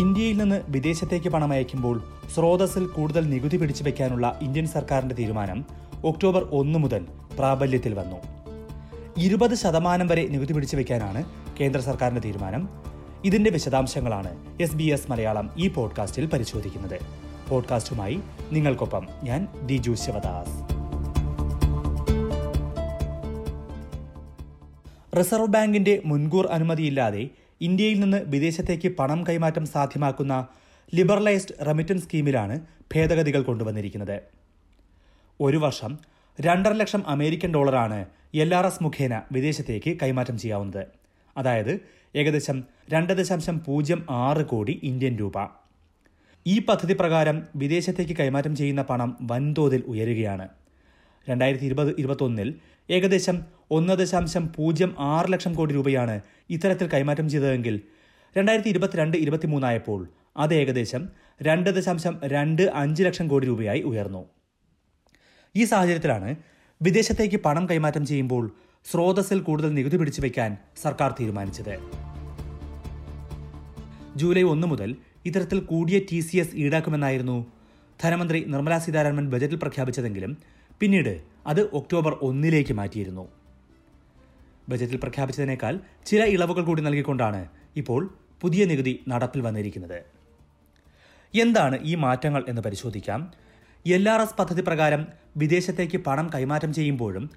ഇന്ത്യയിൽ നിന്ന് വിദേശത്തേക്ക് പണം അയക്കുമ്പോൾ സ്രോതസ്സിൽ കൂടുതൽ നികുതി പിടിച്ചു വയ്ക്കാനുള്ള ഇന്ത്യൻ സർക്കാരിന്റെ തീരുമാനം ഒക്ടോബർ ഒന്ന് മുതൽ പ്രാബല്യത്തിൽ വന്നു. ഇരുപത് ശതമാനം വരെ നികുതി പിടിച്ചു വയ്ക്കാനാണ് കേന്ദ്ര സർക്കാരിന്റെ തീരുമാനം. ഇതിന്റെ വിശദാംശങ്ങളാണ് എസ് ബി എസ് മലയാളം ഈ പോഡ്കാസ്റ്റിൽ പരിശോധിക്കുന്നത്. പോഡ്കാസ്റ്റുമായി നിങ്ങൾക്കൊപ്പം ഞാൻ ദിജു ശിവദാസ്. റിസർവ് ബാങ്കിന്റെ മുൻകൂർ അനുമതിയില്ലാതെ ഇന്ത്യയിൽ നിന്ന് വിദേശത്തേക്ക് പണം കൈമാറ്റം സാധ്യമാക്കുന്ന ലിബറലൈസ്ഡ് റെമിറ്റൻസ് സ്കീമിലാണ് ഭേദഗതികൾ കൊണ്ടുവന്നിരിക്കുന്നത്. ഒരു വർഷം രണ്ടര ലക്ഷം അമേരിക്കൻ ഡോളറാണ് എൽ ആർ എസ് മുഖേന വിദേശത്തേക്ക് കൈമാറ്റം ചെയ്യാവുന്നത്. അതായത് ഏകദേശം രണ്ട് ദശാംശം പൂജ്യം ആറ് കോടി ഇന്ത്യൻ രൂപ. ഈ പദ്ധതി പ്രകാരം വിദേശത്തേക്ക് കൈമാറ്റം ചെയ്യുന്ന പണം വൻതോതിൽ ഉയരുകയാണ്. രണ്ടായിരത്തി ഇരുപത് ഇരുപത്തൊന്നിൽ ഏകദേശം ഒന്ന് ദശാംശം പൂജ്യം ആറ് ലക്ഷം കോടി രൂപയാണ് ഇത്തരത്തിൽ കൈമാറ്റം ചെയ്തതെങ്കിൽ രണ്ടായിരത്തി ഇരുപത്തിരണ്ട് ഇരുപത്തിമൂന്നായപ്പോൾ അത് ഏകദേശം രണ്ട് ദശാംശം രണ്ട് അഞ്ച് ലക്ഷം കോടി രൂപയായി ഉയർന്നു. ഈ സാഹചര്യത്തിലാണ് വിദേശത്തേക്ക് പണം കൈമാറ്റം ചെയ്യുമ്പോൾ സ്രോതസ്സിൽ കൂടുതൽ നികുതി പിടിച്ചു വയ്ക്കാൻ സർക്കാർ തീരുമാനിച്ചത്. ജൂലൈ ഒന്ന് മുതൽ ഇത്തരത്തിൽ കൂടിയ ടി സി എസ് ഈടാക്കുമെന്നായിരുന്നു ധനമന്ത്രി നിർമ്മലാ സീതാരാമൻ ബജറ്റിൽ പ്രഖ്യാപിച്ചതെങ്കിലും പിന്നീട് അത് ഒക്ടോബർ ഒന്നിലേക്ക് മാറ്റിയിരുന്നു. ബജറ്റിൽ പ്രഖ്യാപിച്ചതിനേക്കാൾ ചില ഇളവുകൾ കൂടി നൽകിക്കൊണ്ടാണ് ഇപ്പോൾ പുതിയ നികുതി നടപ്പിൽ വന്നിരിക്കുന്നത്. എന്താണ് ഈ മാറ്റങ്ങൾ എന്ന് പരിശോധിക്കാം. എൽ ആർ എസ് പദ്ധതി പ്രകാരം വിദേശത്തേക്ക് പണം കൈമാറ്റം ചെയ്യുമ്പോഴും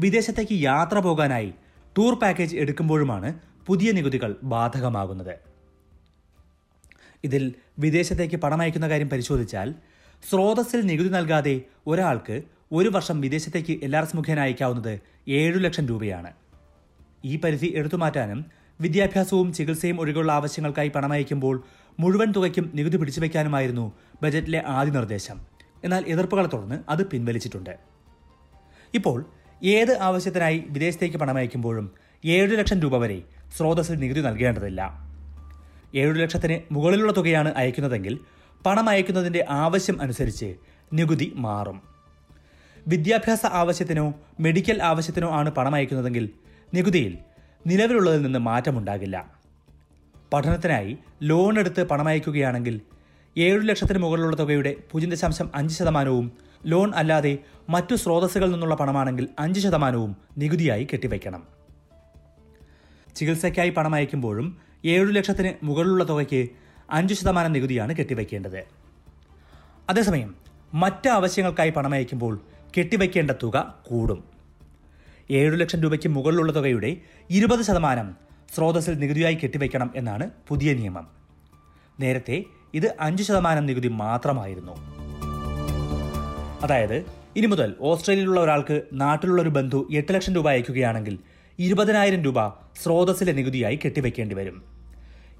വിദേശത്തേക്ക് യാത്ര പോകാനായി ടൂർ പാക്കേജ് എടുക്കുമ്പോഴുമാണ് പുതിയ നികുതികൾ ബാധകമാകുന്നത്. ഇതിൽ വിദേശത്തേക്ക് പണം അയക്കുന്ന കാര്യം പരിശോധിച്ചാൽ സ്രോതസ്സിൽ നികുതി നൽകാതെ ഒരാൾക്ക് ഒരു വർഷം വിദേശത്തേക്ക് എൽ ആർ എസ് മുഖേന അയക്കാവുന്നത് ഏഴു ലക്ഷം രൂപയാണ്. ഈ പരിധി എടുത്തുമാറ്റാനും വിദ്യാഭ്യാസവും ചികിത്സയും ഒഴികെയുള്ള ആവശ്യങ്ങൾക്കായി പണം അയക്കുമ്പോൾ മുഴുവൻ തുകയ്ക്കും നികുതി പിടിച്ചുവെക്കാനുമായിരുന്നു ബജറ്റിലെ ആദ്യ നിർദ്ദേശം. എന്നാൽ എതിർപ്പുകളെ തുടർന്ന് അത് പിൻവലിച്ചിട്ടുണ്ട്. ഇപ്പോൾ ഏത് ആവശ്യത്തിനായി വിദേശത്തേക്ക് പണം അയക്കുമ്പോഴും ഏഴു ലക്ഷം രൂപ വരെ സ്രോതസ്സിൽ നികുതി നൽകേണ്ടതില്ല. ഏഴു ലക്ഷത്തിന് മുകളിലുള്ള തുകയാണ് അയക്കുന്നതെങ്കിൽ പണം അയക്കുന്നതിന്റെ ആവശ്യം അനുസരിച്ച് നികുതി മാറും. വിദ്യാഭ്യാസ ആവശ്യത്തിനോ മെഡിക്കൽ ആവശ്യത്തിനോ ആണ് പണം അയക്കുന്നതെങ്കിൽ നികുതിയിൽ നിലവിലുള്ളതിൽ നിന്ന് മാറ്റമുണ്ടാകില്ല. പഠനത്തിനായി ലോൺ എടുത്ത് പണം അയക്കുകയാണെങ്കിൽ ഏഴു ലക്ഷത്തിന് മുകളിലുള്ള തുകയുടെ പൂജ്യം ദശാംശം അഞ്ച് ശതമാനവും ലോൺ അല്ലാതെ മറ്റു സ്രോതസ്സുകളിൽ നിന്നുള്ള പണമാണെങ്കിൽ അഞ്ച് ശതമാനവും നികുതിയായി കെട്ടിവയ്ക്കണം ചികിത്സയ്ക്കായി പണം അയക്കുമ്പോഴും ഏഴു ലക്ഷത്തിന് മുകളിലുള്ള തുകയ്ക്ക് അഞ്ച് ശതമാനം നികുതിയാണ് കെട്ടിവയ്ക്കേണ്ടത് അതേസമയം മറ്റ് ആവശ്യങ്ങൾക്കായി പണം അയക്കുമ്പോൾ കെട്ടിവയ്ക്കേണ്ട തുക കൂടും. ഏഴു ലക്ഷം രൂപയ്ക്ക് മുകളിലുള്ള തുകയുടെ ഇരുപത് ശതമാനം സ്രോതസ്സിൽ നികുതിയായി കെട്ടിവയ്ക്കണം എന്നാണ് പുതിയ നിയമം. നേരത്തെ ഇത് അഞ്ച് ശതമാനം നികുതി മാത്രമായിരുന്നു. അതായത് ഇനി മുതൽ ഓസ്ട്രേലിയയിലുള്ള ഒരാൾക്ക് നാട്ടിലുള്ള ഒരു ബന്ധു എട്ട് ലക്ഷം രൂപ അയക്കുകയാണെങ്കിൽ ഇരുപതിനായിരം രൂപ സ്രോതസ്സിലെ നികുതിയായി കെട്ടിവയ്ക്കേണ്ടി വരും.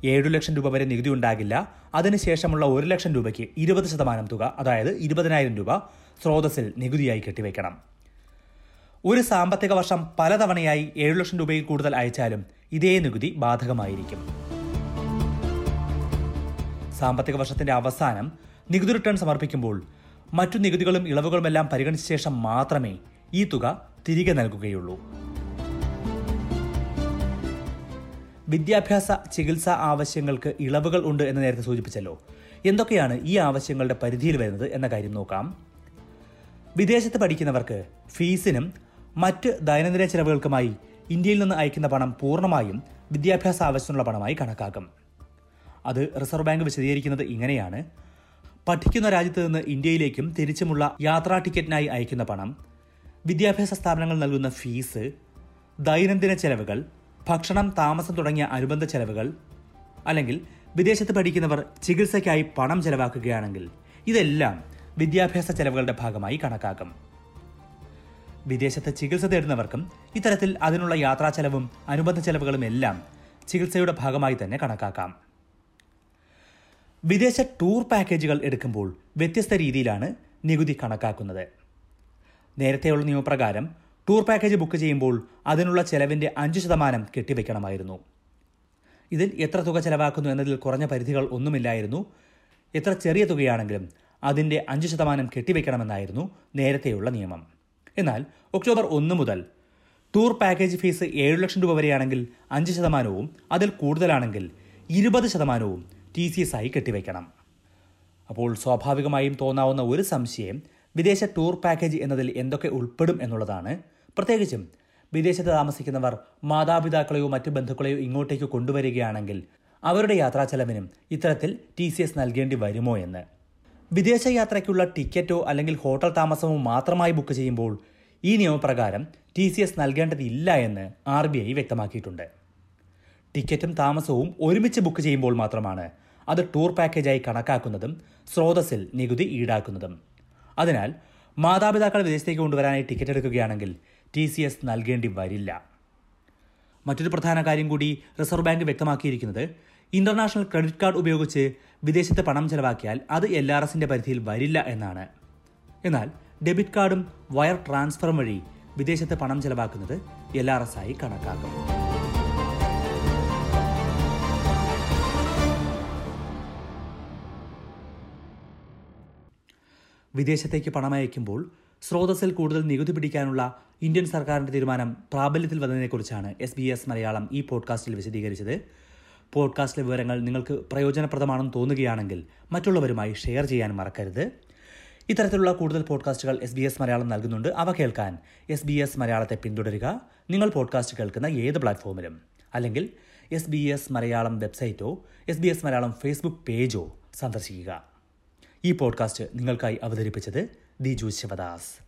ഏഴു ലക്ഷം രൂപ വരെ നികുതി ഉണ്ടാകില്ല. അതിനുശേഷമുള്ള ഒരു ലക്ഷം രൂപയ്ക്ക് ഇരുപത് ശതമാനം തുക അതായത് ഇരുപതിനായിരം രൂപ സ്രോതസ്സിൽ നികുതിയായി കെട്ടിവയ്ക്കണം ഒരു സാമ്പത്തിക വർഷം പലതവണയായി ഏഴു ലക്ഷം രൂപയിൽ കൂടുതൽ അയച്ചാലും ഇതേ നികുതി ബാധകമായിരിക്കും. സാമ്പത്തിക വർഷത്തിന്റെ അവസാനം നികുതി റിട്ടേൺ സമർപ്പിക്കുമ്പോൾ മറ്റു നികുതികളും ഇളവുകളുമെല്ലാം പരിഗണിച്ച ശേഷം മാത്രമേ ഈ തുക തിരികെ നൽകുകയുള്ളൂ. വിദ്യാഭ്യാസ ചികിത്സാ ആവശ്യങ്ങൾക്ക് ഇളവുകൾ ഉണ്ട് എന്ന് നേരത്തെ സൂചിപ്പിച്ചല്ലോ. എന്തൊക്കെയാണ് ഈ ആവശ്യങ്ങളുടെ പരിധിയിൽ വരുന്നത് എന്ന കാര്യം നോക്കാം. വിദേശത്ത് പഠിക്കുന്നവർക്ക് ഫീസിനും മറ്റ് ദൈനംദിന ചെലവുകൾക്കുമായി ഇന്ത്യയിൽ നിന്ന് അയക്കുന്ന പണം പൂർണമായും വിദ്യാഭ്യാസ ആവശ്യത്തിനുള്ള പണമായി കണക്കാക്കും. അത് റിസർവ് ബാങ്ക് വിശദീകരിക്കുന്നത് ഇങ്ങനെയാണ്. പഠിക്കുന്ന രാജ്യത്ത് നിന്ന് ഇന്ത്യയിലേക്കും തിരിച്ചുമുള്ള യാത്രാ ടിക്കറ്റിനായി അയക്കുന്ന പണം വിദ്യാഭ്യാസ സ്ഥാപനങ്ങൾ നൽകുന്ന ഫീസ് ദൈനംദിന ചെലവുകൾ ഭക്ഷണം താമസം തുടങ്ങിയ അനുബന്ധ ചെലവുകൾ അല്ലെങ്കിൽ വിദേശത്ത് പഠിക്കുന്നവർ ചികിത്സയ്ക്കായി പണം ചെലവാക്കുകയാണെങ്കിൽ ഇതെല്ലാം വിദ്യാഭ്യാസ ചെലവുകളുടെ ഭാഗമായി കണക്കാക്കും. വിദേശത്ത് ചികിത്സ തേടുന്നവർക്കും ഇത്തരത്തിൽ അതിനുള്ള യാത്രാ ചെലവും അനുബന്ധ ചെലവുകളും എല്ലാം ചികിത്സയുടെ ഭാഗമായി തന്നെ കണക്കാക്കാം. വിദേശ ടൂർ പാക്കേജുകൾ എടുക്കുമ്പോൾ വ്യത്യസ്ത രീതിയിലാണ് നികുതി കണക്കാക്കുന്നത്. നേരത്തെയുള്ള നിയമപ്രകാരം ടൂർ പാക്കേജ് ബുക്ക് ചെയ്യുമ്പോൾ അതിനുള്ള ചെലവിന്റെ അഞ്ച് ശതമാനം കെട്ടിവെക്കണമായിരുന്നു. ഇതിൽ എത്ര തുക ചെലവാക്കുന്നു എന്നതിൽ കുറഞ്ഞ പരിധികൾ ഒന്നുമില്ലായിരുന്നു. എത്ര ചെറിയ തുകയാണെങ്കിലും അതിന്റെ അഞ്ച് ശതമാനം കെട്ടിവെക്കണമെന്നായിരുന്നു നേരത്തെയുള്ള നിയമം. എന്നാൽ ഒക്ടോബർ ഒന്ന് മുതൽ ടൂർ പാക്കേജ് ഫീസ് ഏഴ് ലക്ഷം രൂപ വരെയാണെങ്കിൽ അഞ്ച് ശതമാനവും അതിൽ കൂടുതലാണെങ്കിൽ ഇരുപത് ശതമാനവും ടി സി എസ് ആയി കെട്ടിവെക്കണം. അപ്പോൾ സ്വാഭാവികമായും തോന്നാവുന്ന ഒരു സംശയം വിദേശ ടൂർ പാക്കേജ് എന്നതിൽ എന്തൊക്കെ ഉൾപ്പെടും എന്നുള്ളതാണ്. പ്രത്യേകിച്ചും വിദേശത്ത് താമസിക്കുന്നവർ മാതാപിതാക്കളെയോ മറ്റു ബന്ധുക്കളെയോ ഇങ്ങോട്ടേക്ക് കൊണ്ടുവരികയാണെങ്കിൽ അവരുടെ യാത്രാ ചെലവിനും ഇത്തരത്തിൽ ടി സി എസ് നൽകേണ്ടി വരുമോ എന്ന്. വിദേശ യാത്രയ്ക്കുള്ള ടിക്കറ്റോ അല്ലെങ്കിൽ ഹോട്ടൽ താമസമോ മാത്രമായി ബുക്ക് ചെയ്യുമ്പോൾ ഈ നിയമപ്രകാരം ടി സി എസ് നൽകേണ്ടതില്ല എന്ന് ആർ ബി ഐ വ്യക്തമാക്കിയിട്ടുണ്ട്. ടിക്കറ്റും താമസവും ഒരുമിച്ച് ബുക്ക് ചെയ്യുമ്പോൾ മാത്രമാണ് അത് ടൂർ പാക്കേജായി കണക്കാക്കുന്നതും സ്രോതസ്സിൽ നികുതി ഈടാക്കുന്നതും. അതിനാൽ മാതാപിതാക്കൾ വിദേശത്തേക്ക് കൊണ്ടുവരാനായി ടിക്കറ്റ് എടുക്കുകയാണെങ്കിൽ ടി സി എസ് നൽകേണ്ടി വരില്ല. മറ്റൊരു പ്രധാന കാര്യം കൂടി റിസർവ് ബാങ്ക് വ്യക്തമാക്കിയിരിക്കുന്നത് ഇന്റർനാഷണൽ ക്രെഡിറ്റ് കാർഡ് ഉപയോഗിച്ച് വിദേശത്ത് പണം ചെലവാക്കിയാൽ അത് എൽ ആർ എസിന്റെ പരിധിയിൽ വരില്ല എന്നാണ്. എന്നാൽ ഡെബിറ്റ് കാർഡും വയർ ട്രാൻസ്ഫറും വഴി വിദേശത്ത് പണം ചെലവാക്കുന്നത് എൽ ആർ എസ് ആയി കണക്കാക്കും. വിദേശത്തേക്ക് പണമയക്കുമ്പോൾ സ്രോതസ്സിൽ കൂടുതൽ നികുതി പിടിക്കാനുള്ള ഇന്ത്യൻ സർക്കാരിന്റെ തീരുമാനം പ്രാബല്യത്തിൽ വന്നതിനെക്കുറിച്ചാണ് എസ് ബി എസ് മലയാളം ഈ പോഡ്കാസ്റ്റിൽ വിശദീകരിച്ചത്. പോഡ്കാസ്റ്റിലെ വിവരങ്ങൾ നിങ്ങൾക്ക് പ്രയോജനപ്രദമാണെന്ന് തോന്നുകയാണെങ്കിൽ മറ്റുള്ളവരുമായി ഷെയർ ചെയ്യാൻ മറക്കരുത്. ഇത്തരത്തിലുള്ള കൂടുതൽ പോഡ്കാസ്റ്റുകൾ എസ് ബി എസ് മലയാളം നൽകുന്നുണ്ട്. അവ കേൾക്കാൻ എസ് ബി എസ് മലയാളത്തെ പിന്തുടരുക. നിങ്ങൾ പോഡ്കാസ്റ്റ് കേൾക്കുന്ന ഏത് പ്ലാറ്റ്ഫോമിലും. അല്ലെങ്കിൽ S B S Malayalam വെബ്സൈറ്റോ S B S Malayalam Facebook പേജോ സന്ദർശിക്കുക. ഈ പോഡ്കാസ്റ്റ് നിങ്ങൾക്കായി അവതരിപ്പിച്ചത് ദിജു ശിവദാസ്.